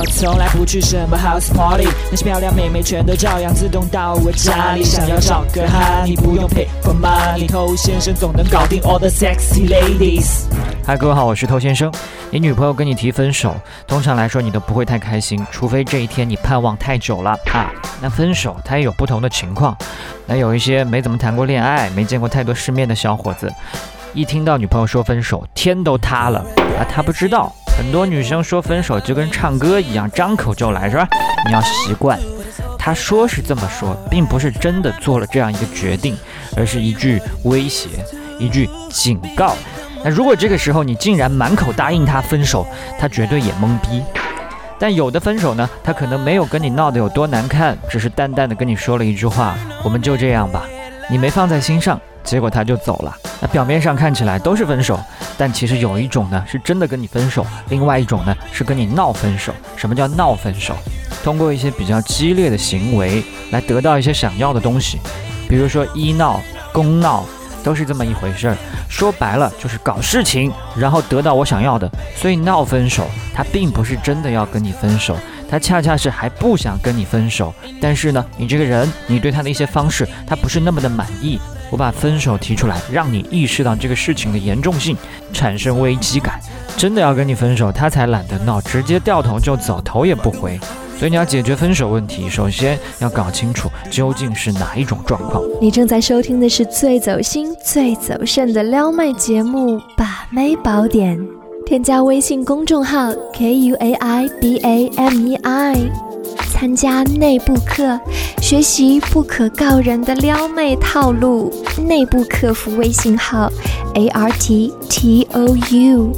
我从来不去什么 house party，那些漂亮妹妹全都照样自动到我家里。想要找个哈，你不用 pay for money，偷先生总能搞定 all the sexy ladies。嗨，各位好，我是偷先生。你女朋友跟你提分手，通常来说你都不会太开心，除非这一天你盼望太久了啊。那分手它也有不同的情况，那有一些没怎么谈过恋爱、没见过太多世面的小伙子，一听到女朋友说分手，天都塌了啊。他不知道，很多女生说分手就跟唱歌一样，张口就来，是吧？你要习惯，他说是这么说，并不是真的做了这样一个决定，而是一句威胁，一句警告。那如果这个时候你竟然满口答应他分手，他绝对也懵逼。但有的分手呢，他可能没有跟你闹得有多难看，只是淡淡的跟你说了一句话：“我们就这样吧。”你没放在心上，结果他就走了。那表面上看起来都是分手，但其实有一种呢是真的跟你分手，另外一种呢是跟你闹分手。什么叫闹分手？通过一些比较激烈的行为来得到一些想要的东西，比如说医闹、公闹。都是这么一回事儿，说白了就是搞事情，然后得到我想要的。所以闹分手，他并不是真的要跟你分手，他恰恰是还不想跟你分手。但是呢，你这个人，你对他的一些方式，他不是那么的满意。我把分手提出来，让你意识到这个事情的严重性，产生危机感。真的要跟你分手，他才懒得闹，直接掉头就走，头也不回。所以你要解决分手问题，首先要搞清楚究竟是哪一种状况。你正在收听的是最走心、最走肾的撩妹节目《把妹宝典》，添加微信公众号 k u a i b a m e i，参加内部课，学习不可告人的撩妹套路。内部客服微信号 a r t t o u。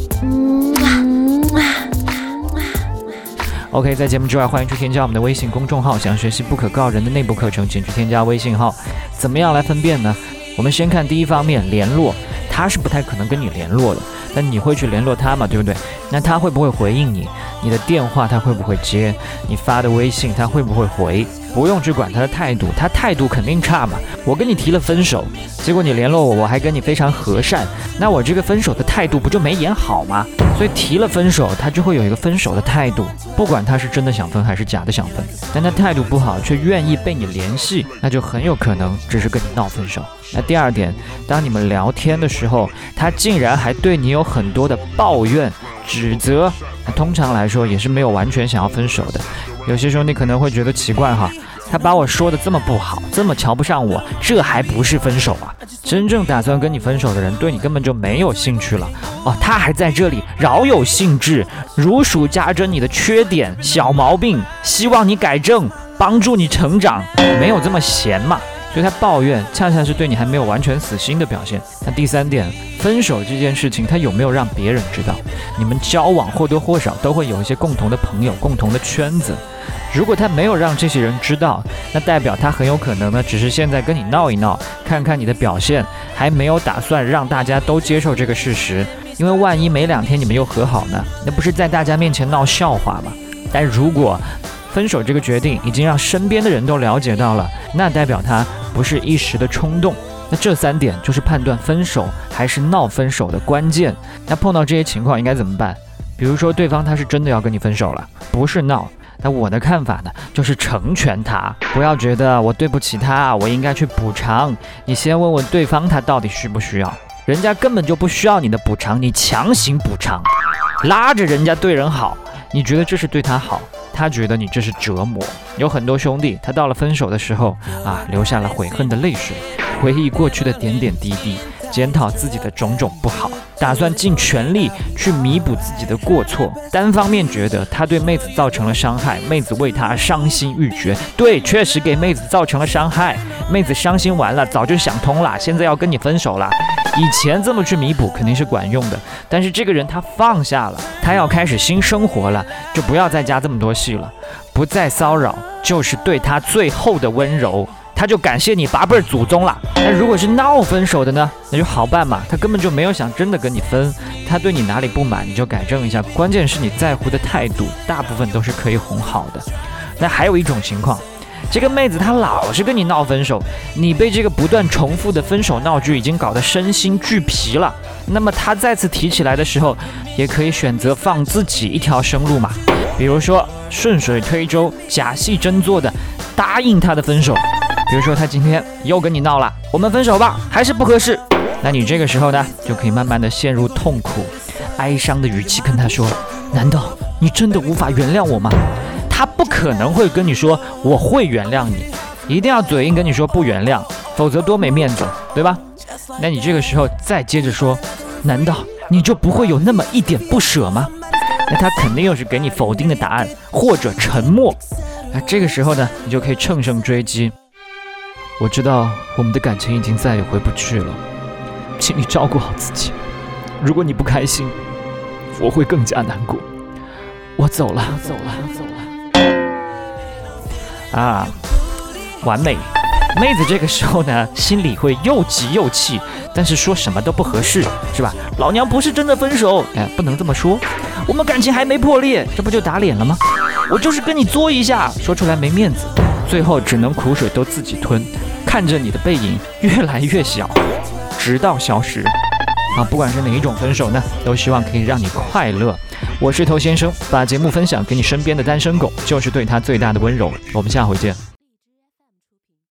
OK，在节目之外，欢迎去添加我们的微信公众号。想学习不可告人的内部课程，请去添加微信号。怎么样来分辨呢？我们先看第一方面，联络，他是不太可能跟你联络的，但你会去联络他嘛？对不对？那他会不会回应你？你的电话他会不会接？你发的微信他会不会回？不用去管他的态度，他态度肯定差嘛。我跟你提了分手，结果你联络我，我还跟你非常和善，那我这个分手的态度不就没演好吗？所以提了分手，他就会有一个分手的态度，不管他是真的想分还是假的想分。但他态度不好，却愿意被你联系，那就很有可能只是跟你闹分手。那第二点，当你们聊天的时候，他竟然还对你有很多的抱怨、指责，那通常来说也是没有完全想要分手的。有些兄弟可能会觉得奇怪哈，他把我说的这么不好，这么瞧不上我，这还不是分手啊？真正打算跟你分手的人，对你根本就没有兴趣了哦。他还在这里饶有兴致，如数家珍你的缺点、小毛病，希望你改正，帮助你成长，没有这么闲嘛？所以他抱怨，恰恰是对你还没有完全死心的表现。那第三点，分手这件事情，他有没有让别人知道？你们交往或多或少都会有一些共同的朋友、共同的圈子。如果他没有让这些人知道，那代表他很有可能呢，只是现在跟你闹一闹，看看你的表现，还没有打算让大家都接受这个事实。因为万一没两天你们又和好呢，那不是在大家面前闹笑话吗？但如果分手这个决定已经让身边的人都了解到了，那代表他不是一时的冲动。那这三点就是判断分手还是闹分手的关键。那碰到这些情况应该怎么办？比如说对方他是真的要跟你分手了，不是闹。那我的看法呢，就是成全他，不要觉得我对不起他，我应该去补偿。你先问问对方，他到底需不需要？人家根本就不需要你的补偿，你强行补偿，拉着人家对人好，你觉得这是对他好？他觉得你这是折磨。有很多兄弟，他到了分手的时候啊，流下了悔恨的泪水，回忆过去的点点滴滴。检讨自己的种种不好，打算尽全力去弥补自己的过错，单方面觉得他对妹子造成了伤害，妹子为他伤心欲绝。对，确实给妹子造成了伤害，妹子伤心完了，早就想通了，现在要跟你分手了。以前这么去弥补肯定是管用的，但是这个人他放下了，他要开始新生活了，就不要再加这么多戏了，不再骚扰，就是对他最后的温柔。他就感谢你八辈儿祖宗了。那如果是闹分手的呢？那就好办嘛。他根本就没有想真的跟你分，他对你哪里不满，你就改正一下。关键是你在乎的态度，大部分都是可以哄好的。那还有一种情况，这个妹子她老是跟你闹分手，你被这个不断重复的分手闹剧已经搞得身心俱疲了。那么她再次提起来的时候，也可以选择放自己一条生路嘛。比如说顺水推舟、假戏真做的答应她的分手。比如说她今天又跟你闹了，我们分手吧，还是不合适。那你这个时候呢，就可以慢慢的陷入痛苦、哀伤的语气跟她说：难道你真的无法原谅我吗？他不可能会跟你说我会原谅你，一定要嘴硬跟你说不原谅，否则多没面子，对吧？那你这个时候再接着说，难道你就不会有那么一点不舍吗？那他肯定又是给你否定的答案，或者沉默。那这个时候呢，你就可以乘胜追击。我知道我们的感情已经再也回不去了，请你照顾好自己。如果你不开心，我会更加难过。我走了，走了，走了。啊，完美。妹子这个时候呢，心里会又急又气，但是说什么都不合适，是吧？老娘不是真的分手，哎，不能这么说。我们感情还没破裂，这不就打脸了吗？我就是跟你作一下，说出来没面子，最后只能苦水都自己吞，看着你的背影越来越小，直到消失。啊，不管是哪一种分手呢，都希望可以让你快乐。我是头先生，把节目分享给你身边的单身狗，就是对他最大的温柔。我们下回见。